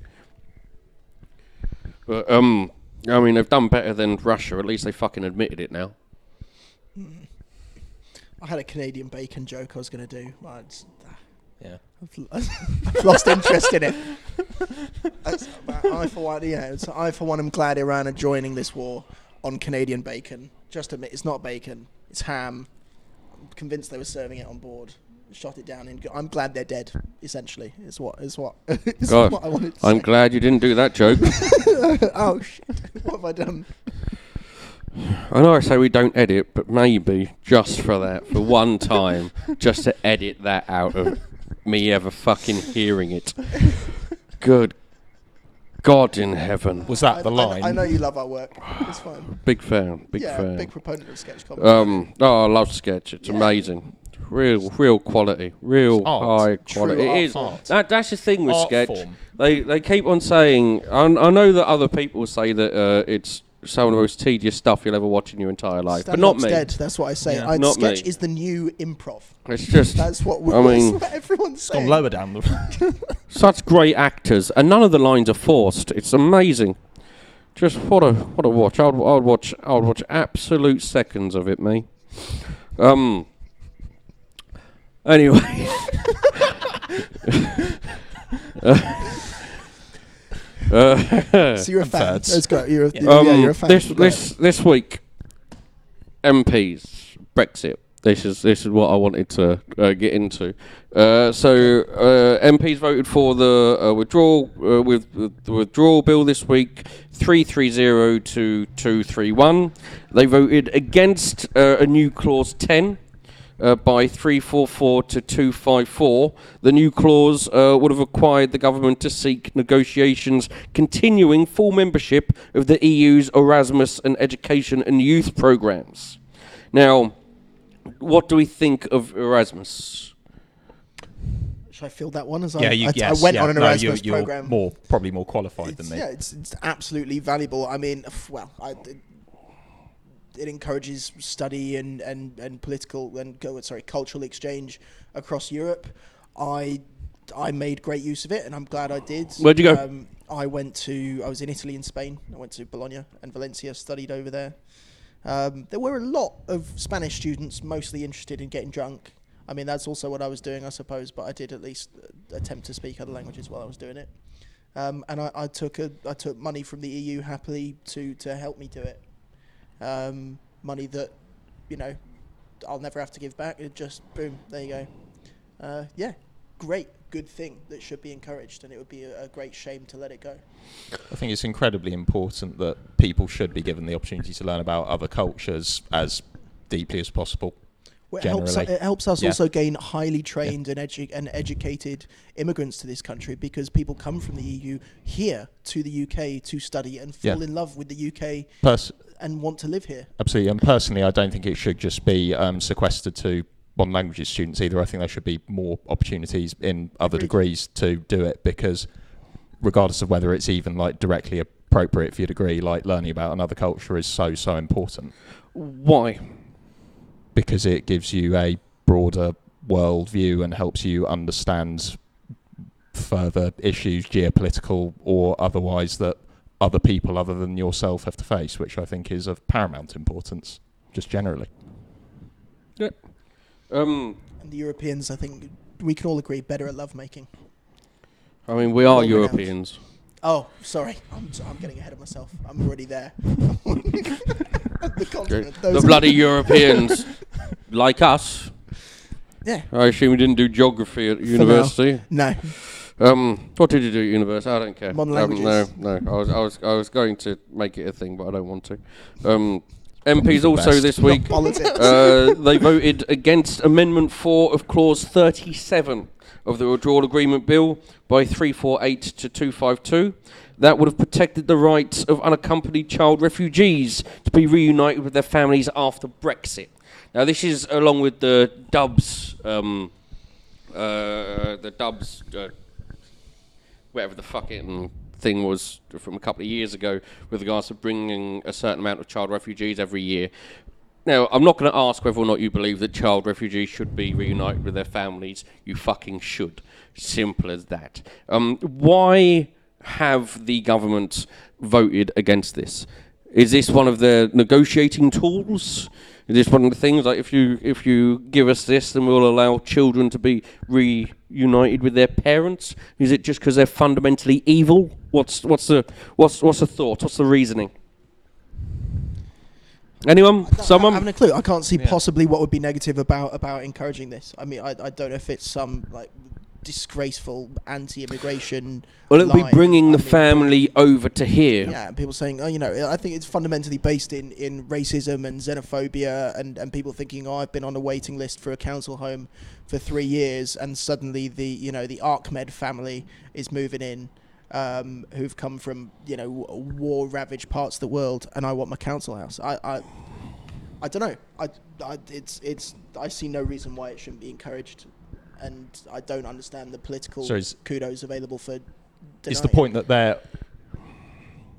But um, I mean, they've done better than Russia. At least they fucking admitted it now. I had a Canadian bacon joke I was going to do. but it's- Yeah. I've, I've lost interest in it. That's- but I for one, you know, so I for one am glad Iran are joining this war on Canadian bacon. Just admit it's not bacon, it's ham. I'm convinced they were serving it on board. Shot it down in. I'm glad they're dead. Essentially, is what is what is God, what I wanted to I'm say. glad you didn't do that joke. oh shit! What have I done? I know I say we don't edit, but maybe just for that, for one time, just to edit that out of me ever fucking hearing it. Good God in heaven. Was that I, the I- line? I, know you love our work. It's fine. Big fan, big yeah, fan. big proponent of sketch comedy. Um, oh, I love sketch. It's Yeah. amazing. Real, real quality. Real Art. high True quality. It art is. form. That, that's the thing with Art sketch. form. They they keep on saying. I, I know that other people say that uh, it's some of the most tedious stuff you'll ever watch in your entire life, but not Stand-up's me. Dead. That's what I say. Yeah. I, Not sketch me. is the new improv. It's just That's what, we, I mean- that's what everyone's Gone saying. lower down the. such great actors, and none of the lines are forced. It's amazing. Just what a what a watch. I would I would watch I would watch absolute seconds of it, me. Um. Anyway. uh, So you're a And fan. thirds. Let's go. You're a, Yeah. yeah, um, you're a fan. This this this week, MPs Brexit. This is this is what I wanted to uh, get into. Uh, so uh, MPs voted for the uh, withdrawal uh, with, with the withdrawal bill this week, three three zero to two three one. They voted against uh, a new clause ten. Uh, by 344 to 254. The new clause uh, would have required the government to seek negotiations continuing full membership of the EU's Erasmus and education and youth programs. Now, what do we think of Erasmus? Should I fill that one? As Yeah, I, you, I, yes, I went yeah, on an no, Erasmus you, you're program. more probably more qualified than me. Yeah, it's, it's absolutely valuable. I mean, well, I, it, encourages study and, and, and political and sorry cultural exchange across Europe. I I made great use of it, and I'm glad I did. Where'd you go? Um, I went to I was in Italy and Spain. I went to Bologna and Valencia, studied over there. Um, there were a lot of Spanish students, mostly interested in getting drunk. I mean, that's also what I was doing, I suppose. But I did at least uh, attempt to speak other languages while I was doing it. Um, and I, I took a I took money from the EU happily to to help me do it. Um, money that, you know, I'll never have to give back. It just boom, there you go. Uh, yeah, great, good thing that should be encouraged, and it would be a, a great shame to let it go. I think it's incredibly important that people should be given the opportunity to learn about other cultures as deeply as possible. Well, it helps, it helps us Yeah. also gain highly trained and, edu- and educated immigrants to this country because people come from the EU here to the UK to study and fall Yeah. in love with the UK Pers- and want to live here. absolutely, and personally, I don't think it should just be um, sequestered to one languages students either. I think there should be more opportunities in other Agreed. degrees to do it because, regardless of whether it's even like directly appropriate for your degree, like learning about another culture is so so important. Why? Because it gives you a broader world view and helps you understand further issues, geopolitical or otherwise, that other people other than yourself have to face, which I think is of paramount importance, just generally. Um, And the Europeans, I think, we can all agree, better at lovemaking. I mean, we are Well renowned. Europeans. Oh, sorry, I'm, s- I'm getting ahead of myself. I'm already there. the continent. The those- bloody Europeans, like us. Yeah. I assume you didn't do geography at university. No. Um, what did you do at university? I don't care. Modern um, languages. No, no. I was, I was, I was going to make it a thing, but I don't want to. Um, MPs also Best. this week. uh, they voted against Amendment 4 of Clause 37 of the Withdrawal Agreement Bill by 348 to 252. That would have protected the rights of unaccompanied child refugees to be reunited with their families after Brexit. Now, this is along with the Dubs, um, uh, the Dubs, uh, whatever the fucking thing was from a couple of years ago with regards to bringing a certain amount of child refugees every year. Now, I'm not going to ask whether or not you believe that child refugees should be reunited with their families. You fucking should. Simple as that. Um, why have the government voted against this? Is this one of the negotiating tools? Is this one of the things like if you if you give us this, then we'll allow children to be reunited with their parents? Is it just because they're fundamentally evil? What's what's the what's what's the thought? What's the reasoning? Anyone? I Someone? haven't a clue. I can't see Yeah. possibly what would be negative about about encouraging this. I mean, I, I don't know if it's some like disgraceful anti-immigration. Well, it'll be bringing the mean, family over to here. Yeah, people saying, oh, you know, I think it's fundamentally based in, in racism and xenophobia, and, and people thinking, oh, I've been on a waiting list for a council home for three years, and suddenly the you know the Archmed family is moving in, um, who've come from you know war ravaged parts of the world, and I want my council house. I I, I don't know. I, I it's it's I see no reason why it shouldn't be encouraged, and I don't understand the political So is- kudos available for. Is the point that they're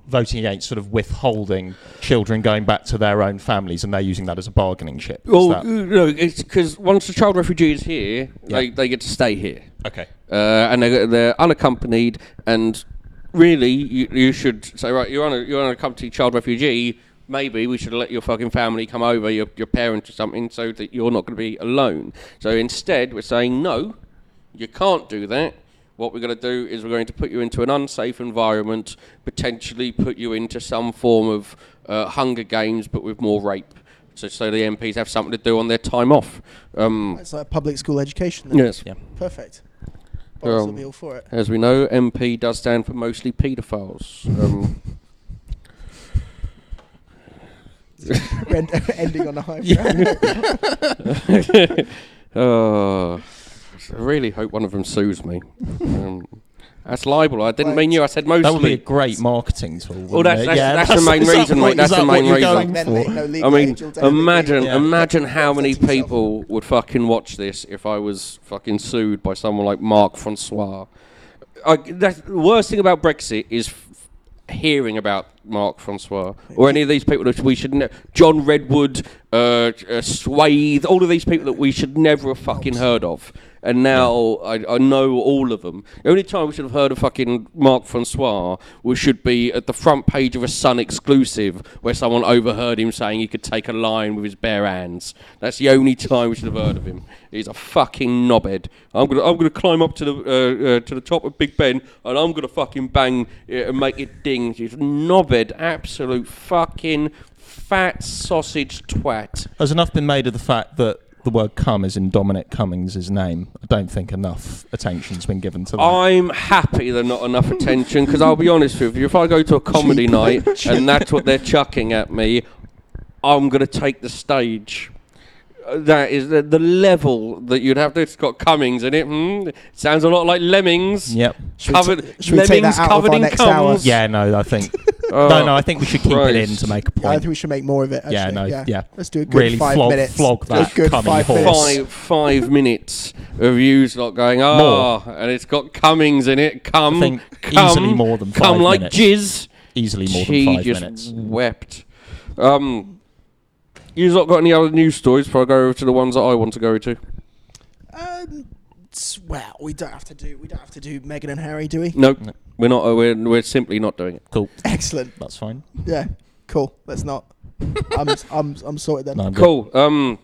voting against sort of withholding children going back to their own families and they're using that as a bargaining chip? Is Well, no, it's because once the child refugee is here, they, Yeah. they get to stay here. okay. uh, and they're, they're unaccompanied. And really, you, you should say, right, you're, un, you're an unaccompanied child refugee. Maybe we should let your fucking family come over, your, your parents or something, so that you're not going to be alone. So instead, we're saying, no, you can't do that. What we're going to do is we're going to put you into an unsafe environment, potentially put you into some form of uh, Hunger Games, but with more rape so so the MPs have something to do on their time off. Um, It's like public school education. Then. yes, Yeah. Perfect. Boris will Um, be all for it. as we know, MP does stand for mostly paedophiles. Um, End- ending on a high. uh, I really hope one of them sues me. Um, that's libel. I didn't mean you. I said mostly. That would be a great marketing tool. Well, that's- that's- yeah, that's the main that reason, mate, that's the main reason. Then for? no I mean, age, you'll definitely imagine, Yeah. imagine how many people would fucking watch this if I was fucking sued by someone like Mark Francois. I, that's, the worst thing about Brexit is hearing about Mark Francois or any of these people that we should ne- John Redwood, uh, uh, Swathe, all of these people that we should never have fucking heard of. And now I, I know all of them. The only time we should have heard of fucking Mark Francois we should be at the front page of a Sun exclusive where someone overheard him saying he could take a lion with his bare hands. That's the only time we should have heard of him. He's a fucking knobhead. I'm gonna I'm gonna climb up to the uh, uh, to the top of Big Ben and I'm gonna fucking bang it and make it ding. He's a knobhead, absolute fucking fat sausage twat. Has enough been made of the fact that the word "cum" is in Dominic Cummings' name? I don't think enough attention's been given to that. I'm happy there's not enough attention because I'll be honest with you, if I go to a comedy night and that's what they're chucking at me, I'm going to take the stage. That is the, the level that you'd have to. It's got Cummings in it. Hmm? Sounds a lot like Lemmings. Yep. Should we Covered, ta- should we take that out of covered our in next cums. hour? Yeah, no, I think Oh, no, no. I think we should keep it in Christ. to make a Yeah, I point. think we should make more of it. Actually. Yeah, no, yeah. Let's do a good Really five flog- minutes. flog Do a good coming five horse. minutes. Five five minutes of yous lot going ah, and it's got Cummings in it. Come, I think come, easily more than come like minutes. jizz. Easily more she than five just minutes. wept. Um, you've not got any other news stories before I go over to the ones that I want to go to? Um, s- well, we don't have to do. We don't have to do Meghan and Harry, do we? Nope, No. we're not. uh, We're we're simply not doing it. Cool. Excellent. That's fine. Yeah. Cool. Let's not. I'm I'm I'm sorted then. No, I'm good. Cool. Um,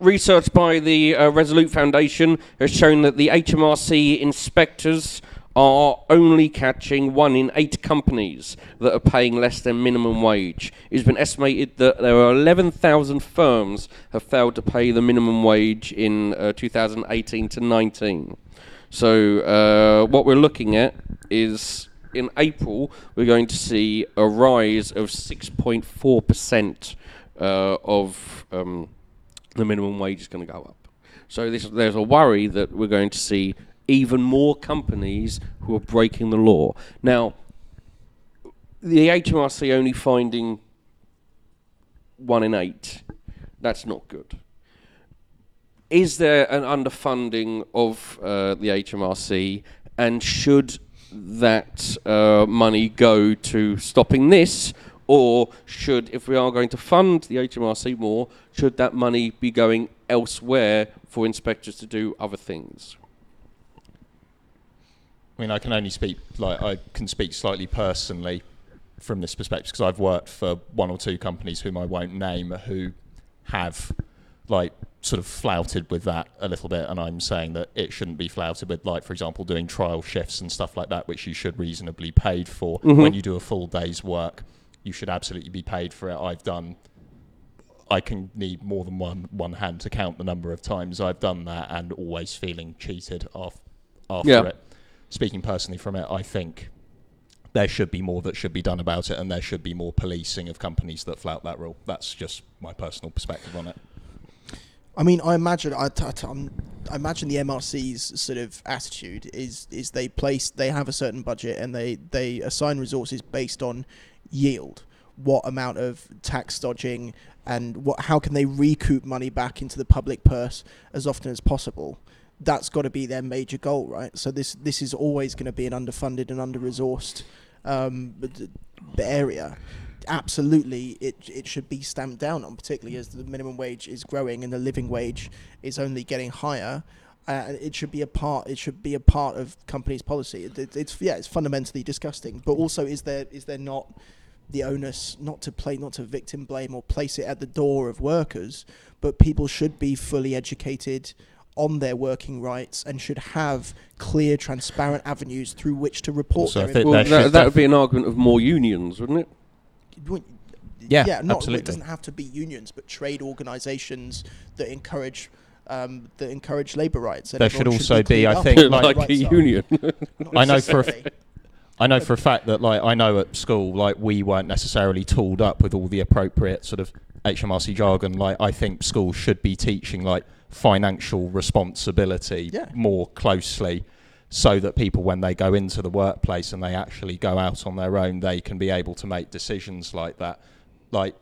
research by the uh, Resolution Foundation has shown that the HMRC inspectors are only catching one in eight companies that are paying less than minimum wage. It's been estimated that there are 11,000 firms have failed to pay the minimum wage in uh, 2018 to 19. So uh, what we're looking at is in April we're going to see a rise of 6.4 percent uh, of um, the minimum wage is going to go up. So this, there's a worry that we're going to see even more companies who are breaking the law. Now, the HMRC only finding one in eight. That's not good. Is there an underfunding of uh, the HMRC, and should that uh, money go to stopping this, or should, if we are going to fund the HMRC more, should that money be going elsewhere for inspectors to do other things? I mean, I can only speak like I can speak slightly personally from this perspective because I've worked for one or two companies whom I won't name who have like sort of flouted with that a little bit, and I'm saying that it shouldn't be flouted with, like for example, doing trial shifts and stuff like that, which you should reasonably paid for mm-hmm. when you do a full day's work. You should absolutely be paid for it. I've done. I can need more than one one hand to count the number of times I've done that, and always feeling cheated off after Yeah. it. Speaking personally from it, I think there should be more that should be done about it, and there should be more policing of companies that flout that rule. That's just my personal perspective on it. I mean, I imagine I, imagine the MRC's sort of attitude is is they place they have a certain budget and they they assign resources based on yield. What amount of tax dodging and what how can they recoup money back into the public purse as often as possible? That's got to be their major goal, right? So this this is always going to be an underfunded and under resourced um, area absolutely it it should be stamped down on, particularly as the minimum wage is growing and the living wage is only getting higher. Uh, it should be a part. It should be a part of companies' policy. It, it, it's yeah, it's fundamentally disgusting. But also, is there is there not the onus not to play not to victim blame or place it at the door of workers, but people should be fully educated on their working rights and should have clear, transparent avenues through which to report Also, I think Well, there that, that would be an argument of more unions, wouldn't it? Wou- Yeah, yeah, not, absolutely. It doesn't have to be unions, but trade organisations that encourage um, that encourage labour rights. and There should everyone also be, cleared I think, like- like, a union. I know for a. I know for a fact that like I know at school like we weren't necessarily tooled up with all the appropriate sort of HMRC jargon. Like I think schools should be teaching like financial responsibility Yeah. more closely so that people when they go into the workplace and they actually go out on their own they can be able to make decisions like that. Like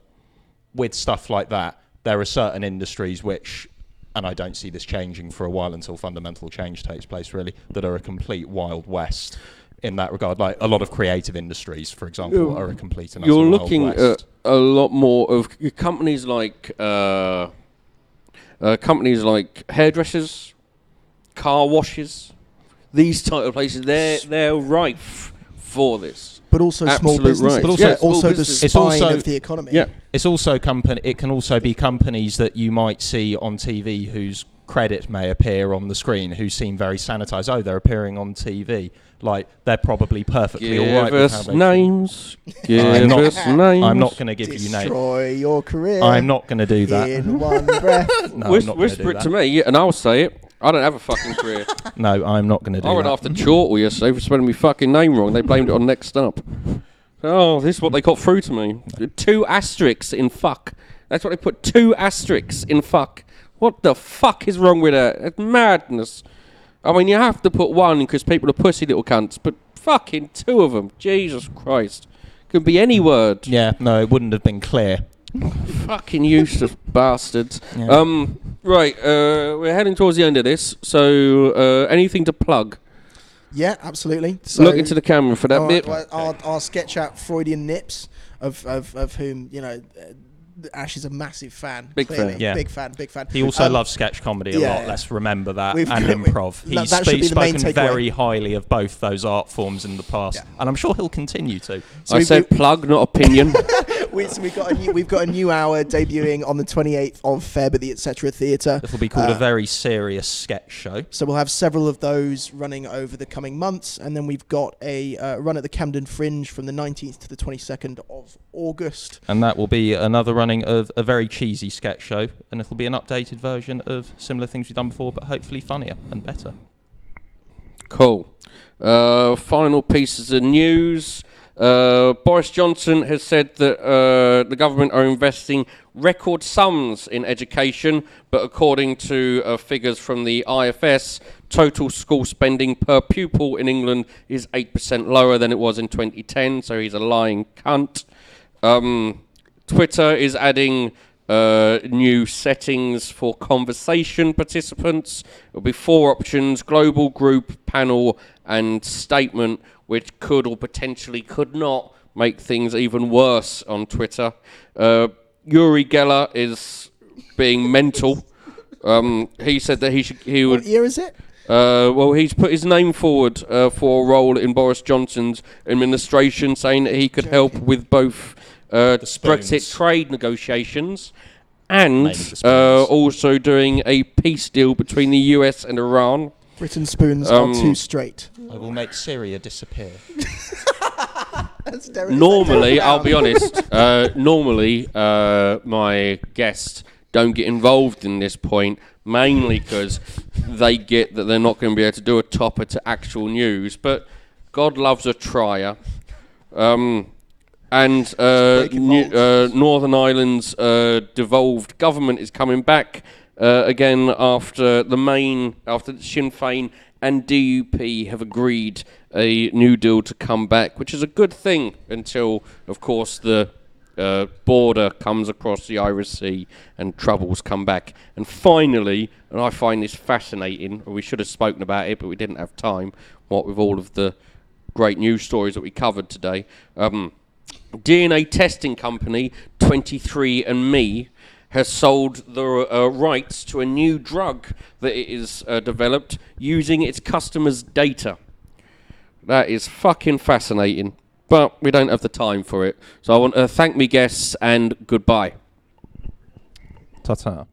with stuff like that, there are certain industries which and I don't see this changing for a while until fundamental change takes place really that are a complete wild west in that regard like a lot of creative industries for example You're- a complete and You're wild looking west. at a lot more of companies like uh, uh, companies like hairdressers, car washes, these type of places. They're they're rife for this. but also small Absolute businesses. right. But also- yeah, Yeah, also the business. It's spine also- of the economy. Yeah, It's also company. It can also be companies that you might see on TV whose credit may appear on the screen, who seem very sanitized. Oh, they're appearing on TV. Like they're probably perfectly give all right. with us how they- names. Give I'm not- us names. I'm not going to give you names. Destroy your career. I'm not going to do that. in one breath. No, I'm Whis- not gonna whisper it that. to me, and I'll say it. I don't have a fucking career. No, I'm not going to do I went that. after Chortle yesterday for spelling my fucking name wrong. They blamed it on Next Up. Oh, this is what they got through to me. Two asterisks in fuck. That's what they put. Two asterisks in fuck. What the fuck is wrong with that? It's madness. I mean, you have to put one because people are pussy little cunts, but fucking two of them. Jesus Christ. Could be any word. Yeah, no, it wouldn't have been clear. Fucking useless bastards. Yeah. Um, right, uh, we're heading towards the end of this. So, uh, anything to plug? Yeah, absolutely. So, Look into the camera for that all bit. right, well, our, our sketch out Freudian Nips, of, of, of whom, you know, uh, Ash is a massive fan. Big clearly. fan. Yeah. Big fan, big fan. He also Um, loves sketch comedy a yeah, lot. yeah. Let's remember that We've and got- improv. that- He's that should spe- be the main spoken takeaway. very highly of both those art forms in the past, Yeah. and I'm sure he'll continue to. So I we- said plug, not opinion. we, so we've got a new, we've got a new hour debuting on the 28th of Feb at the Etc. Theatre. This will be called a Uh, very serious sketch show. So we'll have several of those running over the coming months, and then we've got a uh, run at the Camden Fringe from the 19th to the 22nd of August. And that will be another running of a very cheesy sketch show, and it'll be an updated version of similar things we've done before, but hopefully funnier and better. cool. Uh, final pieces of news. Uh, Boris Johnson has said that uh, the government are investing record sums in education, but according to uh, figures from the IFS, total school spending per pupil in England is 8% lower than it was in 2010, so he's a lying cunt. Um, Twitter is adding uh, new settings for conversation participants. There'll be four options global, group, panel, and statement, which could or potentially could not make things even worse on Twitter. Uh, Uri Geller is being mental. Um, he said that he should he would What year is it? uh, well, he's put his name forward uh, for a role in Boris Johnson's administration, saying that he could help with both uh, Brexit trade negotiations and uh, also doing a peace deal between the US and Iran. Britain spoons Um, are too straight. I will make Syria disappear. That's Derek- Normally, I'll be honest. Uh, normally, uh, my guests don't get involved in this point, mainly because they get that they're not going to be able to do a topper to actual news. But God loves a trier. Um, and uh, breaking New, molds. uh, Northern Ireland's uh, devolved government is coming back uh, again after the main after Sinn Féin and DUP have agreed a new deal to come back, which is a good thing until, of course, the uh, border comes across the Irish Sea and troubles come back. And finally, and I find this fascinating, we should have spoken about it, but we didn't have time. What with all of the great news stories that we covered today. Um, DNA testing company 23andMe has sold the uh, rights to a new drug that it is uh, developed using its customers' data. That is fucking fascinating, but we don't have the time for it. So I want to thank me guests and goodbye. Ta ta.